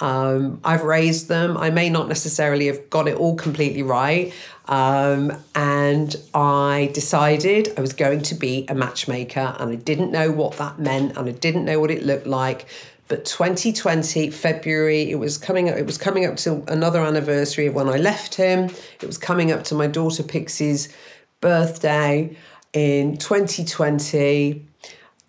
Um, I've raised them. I may not necessarily have got it all completely right. Um, and I decided I was going to be a matchmaker, and I didn't know what that meant, and I didn't know what it looked like. But 2020 February, it was coming. up It was coming up to another anniversary of when I left him. It was coming up to my daughter Pixie's birthday in 2020.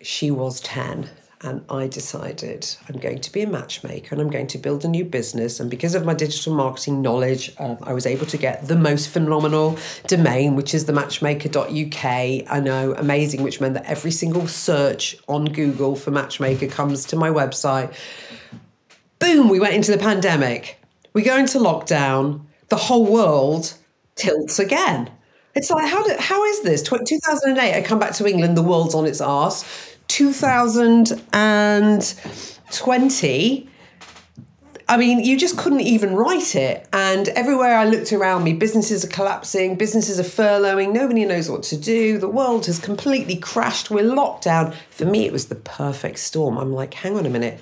She was 10 and I decided I'm going to be a matchmaker and I'm going to build a new business. And because of my digital marketing knowledge, um, I was able to get the most phenomenal domain, which is the matchmaker.uk. I know, amazing, which meant that every single search on Google for matchmaker comes to my website. Boom, we went into the pandemic. We go into lockdown. The whole world tilts again. It's like, how, did, how is this? 2008, I come back to England, the world's on its arse. 2020, I mean, you just couldn't even write it. And everywhere I looked around me, businesses are collapsing, businesses are furloughing, nobody knows what to do. The world has completely crashed. We're locked down. For me, it was the perfect storm. I'm like, hang on a minute.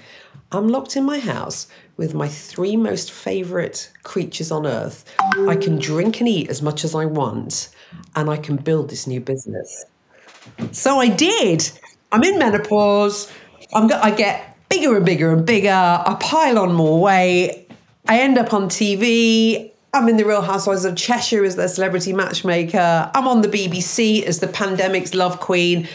I'm locked in my house with my three most favorite creatures on earth. I can drink and eat as much as I want, and I can build this new business. So I did. I'm in menopause. I'm, I get bigger and bigger and bigger. I pile on more weight. I end up on TV. I'm in the Real Housewives of Cheshire as their celebrity matchmaker. I'm on the BBC as the pandemic's love queen.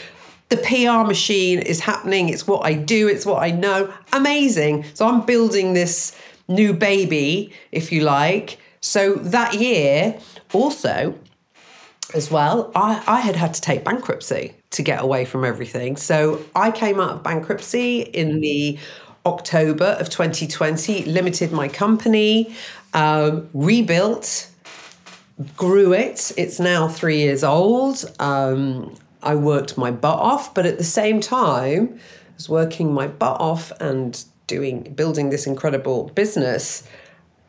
The PR machine is happening. It's what I do, it's what I know. Amazing. So I'm building this new baby, if you like. So that year, also, as well, I, I had had to take bankruptcy to get away from everything. So I came out of bankruptcy in the October of 2020, limited my company, um, rebuilt, grew it. It's now three years old. Um, I worked my butt off, but at the same time, I was working my butt off and doing building this incredible business.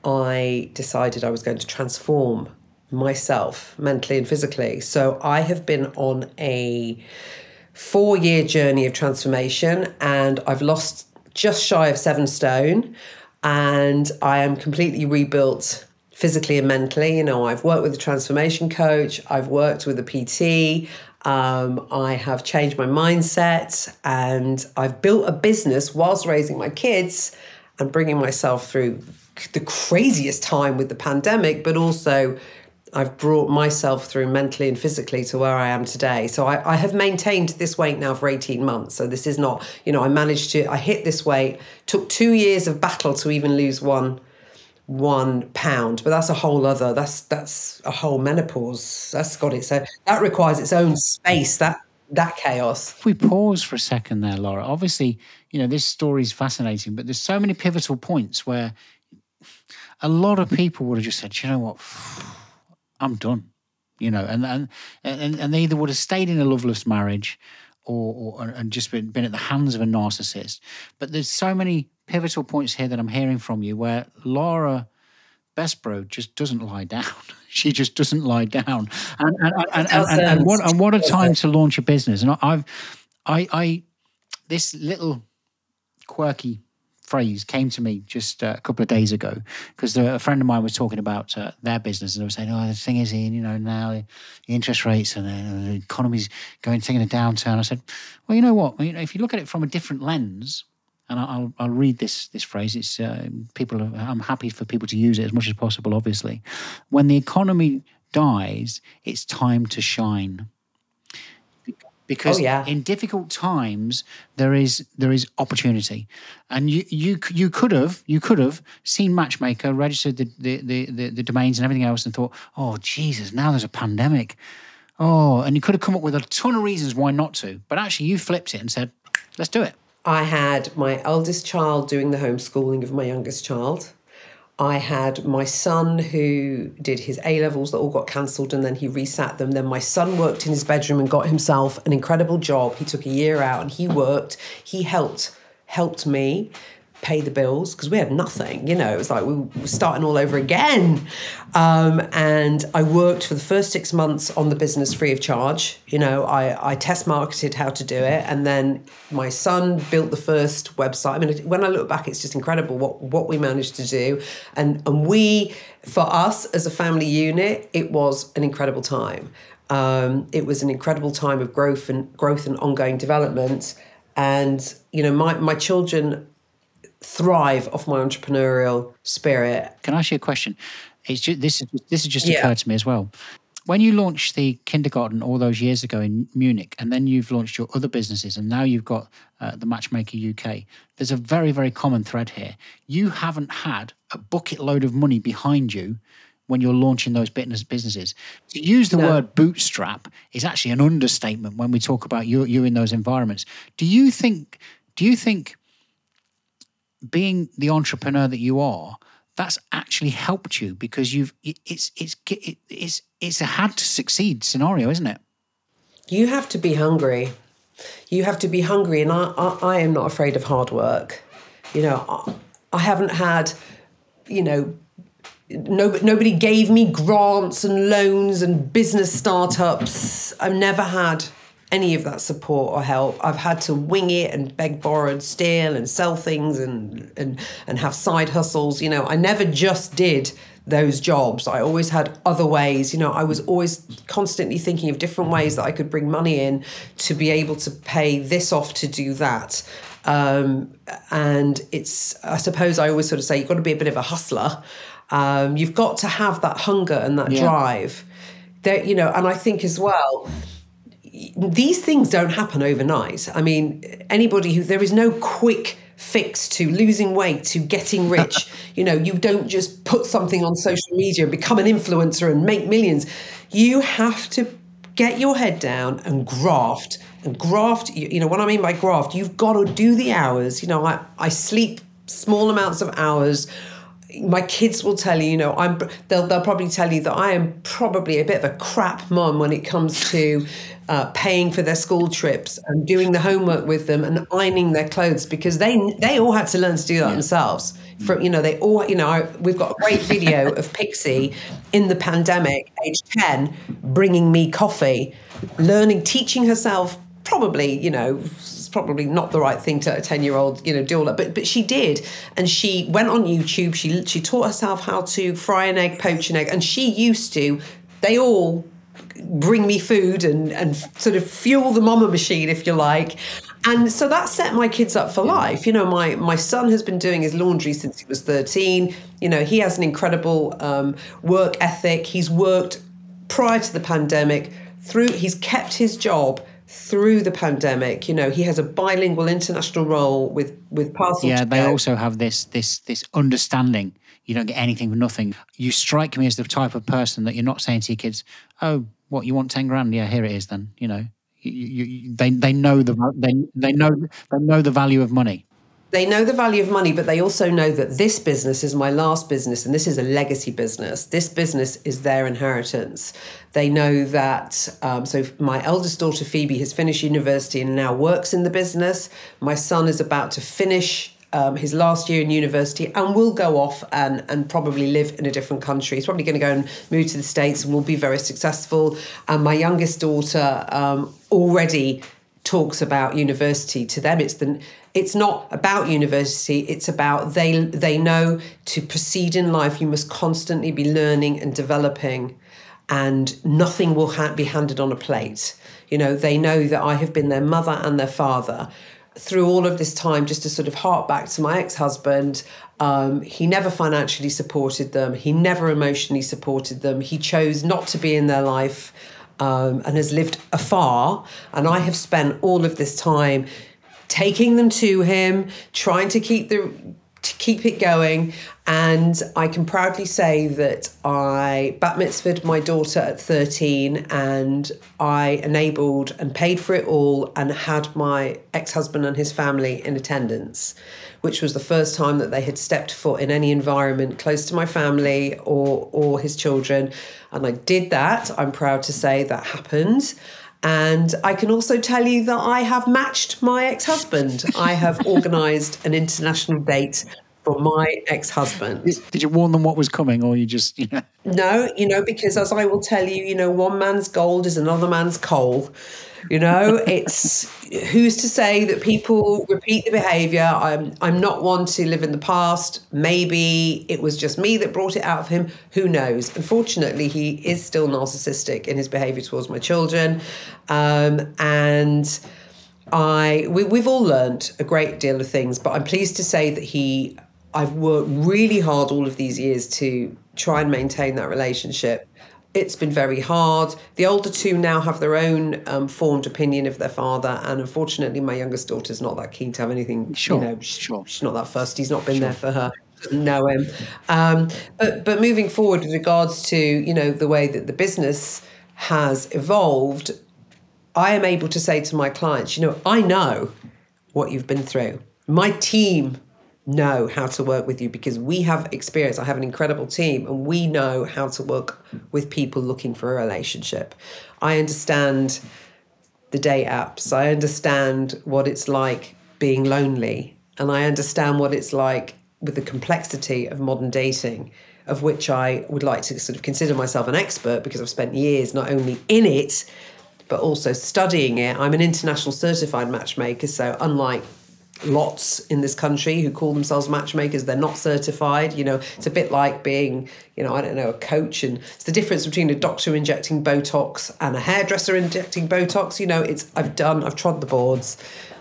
I decided I was going to transform myself mentally and physically. So I have been on a four year journey of transformation and I've lost just shy of seven stone and I am completely rebuilt physically and mentally. You know, I've worked with a transformation coach, I've worked with a PT, um, I have changed my mindset, and I've built a business whilst raising my kids and bringing myself through the craziest time with the pandemic, but also I've brought myself through mentally and physically to where I am today. So I, I, have maintained this weight now for 18 months. So this is not, you know, I managed to, I hit this weight, took two years of battle to even lose one one pound but that's a whole other that's that's a whole menopause that's got it so that requires its own space that that chaos if we pause for a second there lara obviously you know this story is fascinating but there's so many pivotal points where a lot of people would have just said you know what I'm done. You know, and and and, and they either would have stayed in a loveless marriage or, or and just been, been at the hands of a narcissist. But there's so many pivotal points here that I'm hearing from you where Lara Besbrode just doesn't lie down. she just doesn't lie down. And and, and, and, and, what and what a time to launch a business. And I've I I this little quirky phrase came to me just uh, a couple of days ago because a friend of mine was talking about uh, their business and they were saying, "Oh, the thing is, Ian, you know, now the interest rates and the, the economy's going taking a downturn." I said, "Well, you know what? if you look at it from a different lens." And I'll, I'll read this this phrase. It's uh, people. Are, I'm happy for people to use it as much as possible. Obviously, when the economy dies, it's time to shine because oh, yeah. in difficult times there is there is opportunity. And you you you could have you could have seen matchmaker registered the the, the the, the domains and everything else and thought oh jesus now there's a pandemic. Oh and you could have come up with a ton of reasons why not to. But actually you flipped it and said let's do it. I had my eldest child doing the homeschooling of my youngest child I had my son who did his A levels that all got cancelled and then he resat them. Then my son worked in his bedroom and got himself an incredible job. He took a year out and he worked. He helped helped me pay the bills because we had nothing. You know, it was like we were starting all over again. Um, and I worked for the first six months on the business free of charge. You know, I, I test marketed how to do it. And then my son built the first website. I mean, when I look back, it's just incredible what, what we managed to do. And, and we, for us as a family unit, it was an incredible time. Um, it was an incredible time of growth and growth and ongoing development. And you know, my my children thrive off my entrepreneurial spirit. Can I ask you a question? It's just, this is this has just yeah. occurred to me as well. When you launched the kindergarten all those years ago in Munich, and then you've launched your other businesses, and now you've got uh, the Matchmaker UK, there's a very, very common thread here. You haven't had a bucket load of money behind you when you're launching those business businesses. To use the no. word bootstrap is actually an understatement when we talk about you you in those environments. Do you think do you think being the entrepreneur that you are that's actually helped you because you've it, it's it's it's it's a had to succeed scenario, isn't it? You have to be hungry. You have to be hungry, and I I, I am not afraid of hard work. You know, I, I haven't had you know no, nobody gave me grants and loans and business startups. I've never had any of that support or help. I've had to wing it and beg, borrow, and steal and sell things and and and have side hustles. You know, I never just did those jobs. I always had other ways. You know, I was always constantly thinking of different ways that I could bring money in to be able to pay this off to do that. Um, and it's, I suppose I always sort of say, you've got to be a bit of a hustler. Um, you've got to have that hunger and that yeah. drive. There, you know, and I think as well, these things don't happen overnight. I mean, anybody who there is no quick fix to losing weight to getting rich. you know, you don't just put something on social media, become an influencer and make millions. You have to get your head down and graft and graft. You know what I mean by graft? You've got to do the hours. You know, I, I sleep small amounts of hours my kids will tell you, you know, I'm they'll they'll probably tell you that I am probably a bit of a crap mum when it comes to uh, paying for their school trips and doing the homework with them and ironing their clothes because they they all had to learn to do that yeah. themselves. From you know, they all you know, I, we've got a great video of Pixie in the pandemic, age ten, bringing me coffee, learning, teaching herself probably you know probably not the right thing to a 10 year old, you know, do all that. But but she did. And she went on YouTube. She she taught herself how to fry an egg, poach an egg. And she used to, they all bring me food and, and sort of fuel the mama machine, if you like. And so that set my kids up for life. You know, my my son has been doing his laundry since he was 13. You know, he has an incredible um, work ethic. He's worked prior to the pandemic through he's kept his job through the pandemic. You know, he has a bilingual international role with with parcel. Yeah, they also have this this this understanding. You don't get anything for nothing. You strike me as the type of person that you're not saying to your kids, "Oh, what you want ten grand? Yeah, here it is." Then you know, you, you, they they know the they they know they know the value of money they know the value of money, but they also know that this business is my last business and this is a legacy business. This business is their inheritance. They know that. Um, so, my eldest daughter, Phoebe, has finished university and now works in the business. My son is about to finish um, his last year in university and will go off and, and probably live in a different country. He's probably going to go and move to the States and will be very successful. And my youngest daughter um, already talks about university to them it's the it's not about university it's about they they know to proceed in life you must constantly be learning and developing and nothing will ha- be handed on a plate you know they know that i have been their mother and their father through all of this time just to sort of hark back to my ex-husband um, he never financially supported them he never emotionally supported them he chose not to be in their life um, and has lived afar. And I have spent all of this time taking them to him, trying to keep the to keep it going. And I can proudly say that I bat mitzvahed my daughter at 13 and I enabled and paid for it all and had my ex husband and his family in attendance, which was the first time that they had stepped foot in any environment close to my family or, or his children. And I did that. I'm proud to say that happened. And I can also tell you that I have matched my ex husband. I have organised an international date for my ex husband. Did you warn them what was coming, or you just, you know? No, you know, because as I will tell you, you know, one man's gold is another man's coal. You know, it's who's to say that people repeat the behavior. I'm I'm not one to live in the past. Maybe it was just me that brought it out of him. Who knows? Unfortunately, he is still narcissistic in his behavior towards my children, um, and. I we, we've all learned a great deal of things, but I'm pleased to say that he I've worked really hard all of these years to try and maintain that relationship. It's been very hard. The older two now have their own um, formed opinion of their father, and unfortunately, my youngest daughter's not that keen to have anything. Sure, you know, sure. She's not that fussed. He's not been sure. there for her. Doesn't know him. Um, but but moving forward with regards to you know the way that the business has evolved, I am able to say to my clients, you know, I know what you've been through. My team know how to work with you because we have experience. I have an incredible team and we know how to work with people looking for a relationship. I understand the date apps, I understand what it's like being lonely, and I understand what it's like with the complexity of modern dating. Of which I would like to sort of consider myself an expert because I've spent years not only in it, but also studying it. I'm an international certified matchmaker, so unlike lots in this country who call themselves matchmakers. They're not certified you know. It's a bit like being you know i don't know a coach. And it's the difference between a doctor injecting botox and a hairdresser injecting botox you know. It's i've done i've trod the boards.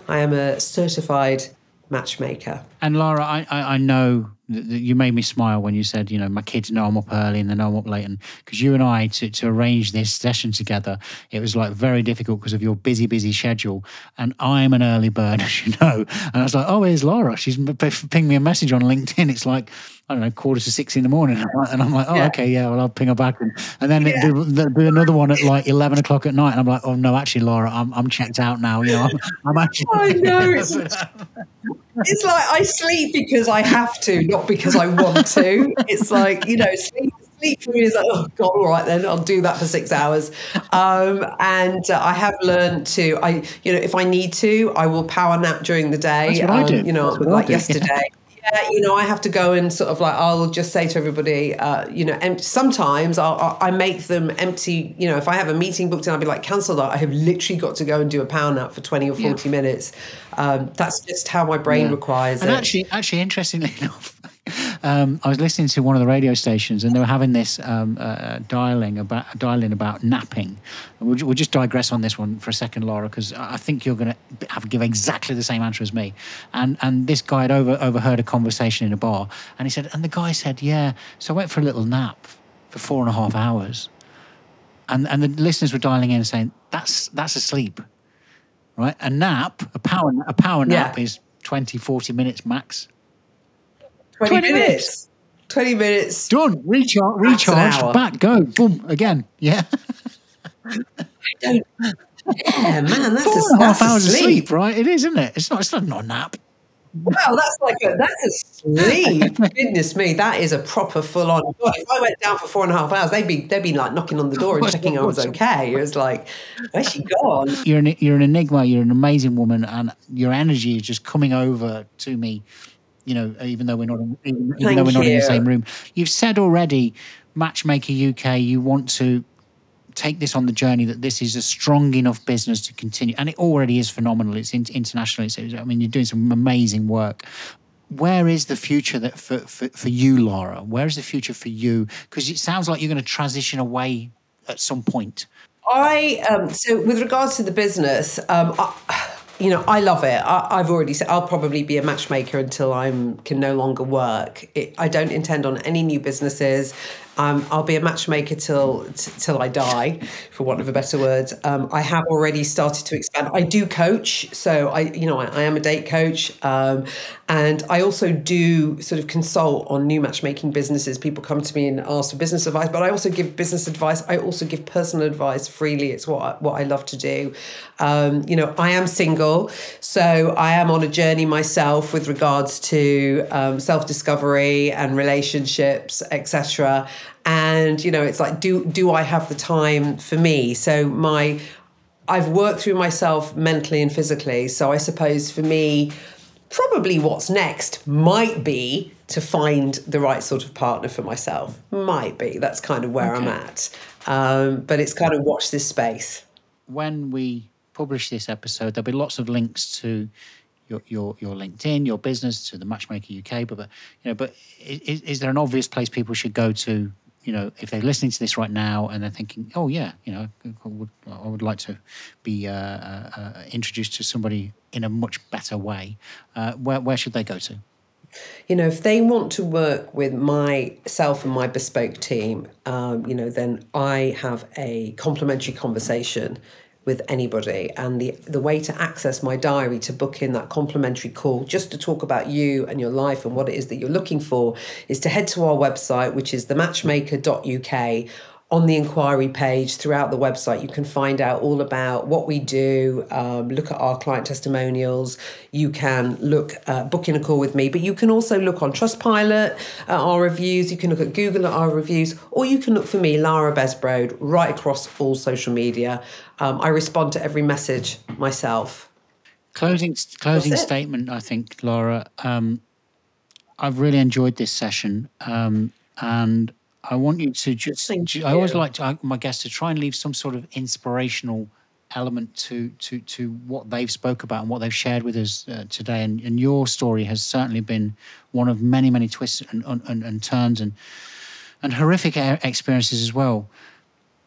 I am a certified matchmaker. And lara i i, I know you made me smile when you said, you know, my kids know I'm up early and they know I'm up late. And because you and I, to, to arrange this session together, it was like very difficult because of your busy, busy schedule. And I'm an early bird, as you know. And I was like, oh, here's Lara. She's pinged me a message on LinkedIn. It's like, I don't know, quarter to six in the morning. And I'm like, oh, yeah. okay, yeah, well, I'll ping her back. And, and then yeah. there'd be another one at like 11 o'clock at night. And I'm like, oh, no, actually, Lara, I'm, I'm checked out now. You know, I'm, I'm actually. I know. It's, it's like I sleep because I have to, not because I want to. It's like, you know, sleep sleep for me is like, oh God, all right then, I'll do that for six hours. Um, and uh, I have learned to, I, you know, if I need to, I will power nap during the day. That's what um, I do. You know, like yesterday. Yeah, you know, I have to go and sort of like I'll just say to everybody, uh, you know, and sometimes I'll, I make them empty. You know, if I have a meeting booked and I'll be like, cancel that. I have literally got to go and do a power nap for twenty or forty yeah. minutes. Um, that's just how my brain yeah. requires and it. And actually, actually, interestingly enough, um, I was listening to one of the radio stations, and they were having this um, uh, dialing about dialing about napping. We'll, we'll, just digress on this one for a second, Lara, because I think you're going to have give exactly the same answer as me. And and this guy had over, overheard a conversation in a bar, and he said, and the guy said, yeah. So I went for a little nap for four and a half hours, and and the listeners were dialing in saying, that's that's a sleep, right? A nap, a power a power nap yeah. is 20, 40 minutes max. 20, 20 minutes. minutes. 20 minutes. Done. Recharge, recharge back, go. Boom, again. Yeah. I don't. Yeah, man, that's Four a, and a half hours of sleep, right? It is, isn't it? It's not. It's not, not a nap. Wow, that's like a that's a sleep. Goodness me, that is a proper full on. If I went down for four and a half hours, they'd be they'd be like knocking on the door and checking I was okay. It was like, where's she gone? You're an you're an enigma. You're an amazing woman, and your energy is just coming over to me you know, even though we're not, even, even though we're not in the same room. You've said already, Matchmaker UK, you want to take this on the journey that this is a strong enough business to continue, and it already is phenomenal. It's international. It's, I mean, you're doing some amazing work. Where is the future that for, for, for you, Lara? Where is the future for you? Because it sounds like you're going to transition away at some point. I um, so with regards to the business, um, I, you know, I love it. I, have already said I'll probably be a matchmaker until I can no longer work. It, I don't intend on any new businesses. Um, I'll be a matchmaker till t- till I die, for want of a better word. Um, I have already started to expand. I do coach, so I, you know, I, I am a date coach, um, and I also do sort of consult on new matchmaking businesses. People come to me and ask for business advice, but I also give business advice. I also give personal advice freely. It's what I, what I love to do. Um, you know, I am single, so I am on a journey myself with regards to um, self discovery and relationships, etc and you know it's like do do i have the time for me so my I've worked through myself mentally and physically. So I suppose for me, probably what's next might be to find the right sort of partner for myself. Might be. That's kind of where okay. I'm at. Um, but it's kind of watch this space. When we publish this episode, there'll be lots of links to your your, your LinkedIn, your business, to the Matchmaker UK. But, but you know, but is, is there an obvious place people should go to you know, if they're listening to this right now and they're thinking, oh yeah, you know, I would, I would like to be uh, uh, uh, introduced to somebody in a much better way, uh, where where should they go to? You know, if they want to work with myself and my bespoke team, um, you know, then I have a complimentary conversation with anybody. And the, the way to access my diary to book in that complimentary call, just to talk about you and your life and what it is that you're looking for, is to head to our website, which is thematchmaker.uk on the inquiry page throughout the website, you can find out all about what we do, um, look at our client testimonials. You can look at booking a call with me, but you can also look on Trustpilot at our reviews. You can look at Google at our reviews, or you can look for me, Lara Besbrode, right across all social media. Um, I respond to every message myself. Closing closing statement, I think, Lara. Um, I've really enjoyed this session, um, and I want you to just. Thank I always like to, my guests to try and leave some sort of inspirational element to to to what they've spoke about and what they've shared with us uh, today. And, and your story has certainly been one of many many twists and, and, and turns and and horrific experiences as well.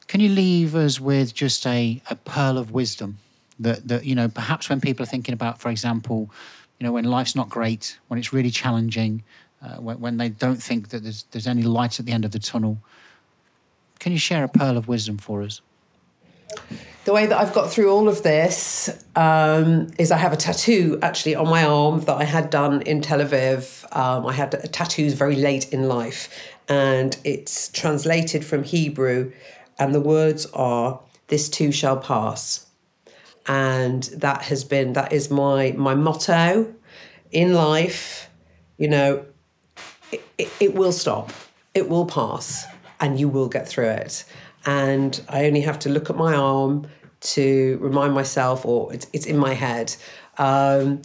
Can you leave us with just a, a pearl of wisdom that that you know perhaps when people are thinking about, for example, you know when life's not great, when it's really challenging, uh, when, when, they don't think that there's, there's any light at the end of the tunnel. Can you share a pearl of wisdom for us? The way that I've got through all of this um, is I have a tattoo actually on my arm that I had done in Tel Aviv. Um, I had tattoos very late in life, and it's translated from Hebrew, and the words are, This too shall pass. And that has been, that is my, my motto in life. You know, it, it, will stop, it will pass, and you will get through it. And I only have to look at my arm to remind myself, or it's, it's in my head. Um,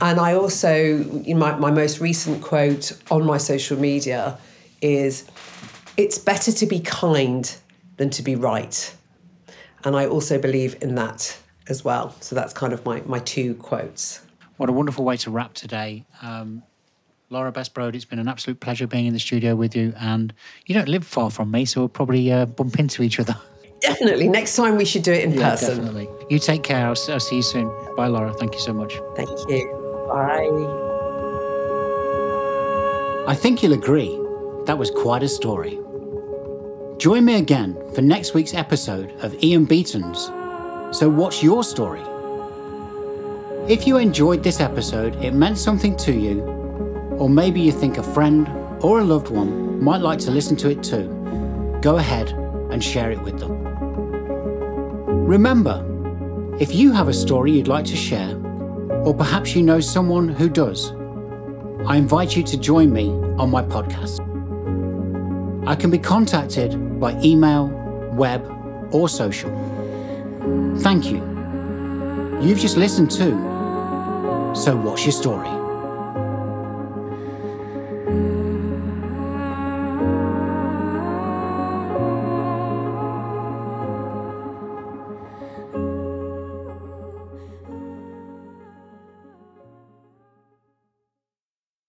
and I also, my, my most recent quote on my social media is it's better to be kind than to be right. And I also believe in that as well. So that's kind of my, my two quotes. What a wonderful way to wrap today. Um, Lara Besbrode, it's been an absolute pleasure being in the studio with you. And you don't live far from me, so we'll probably uh, bump into each other. Definitely. Next time we should do it in yeah, person. Definitely. You take care. I'll, I'll see you soon. Bye, Laura. Thank you so much. Thank you. Bye. I think you'll agree that was quite a story. Join me again for next week's episode of Ian Beaton's So What's Your Story? If you enjoyed this episode, it meant something to you or maybe you think a friend or a loved one might like to listen to it too. Go ahead and share it with them. Remember, if you have a story you'd like to share, or perhaps you know someone who does, I invite you to join me on my podcast. I can be contacted by email, web, or social. Thank you. You've just listened to So What's Your Story?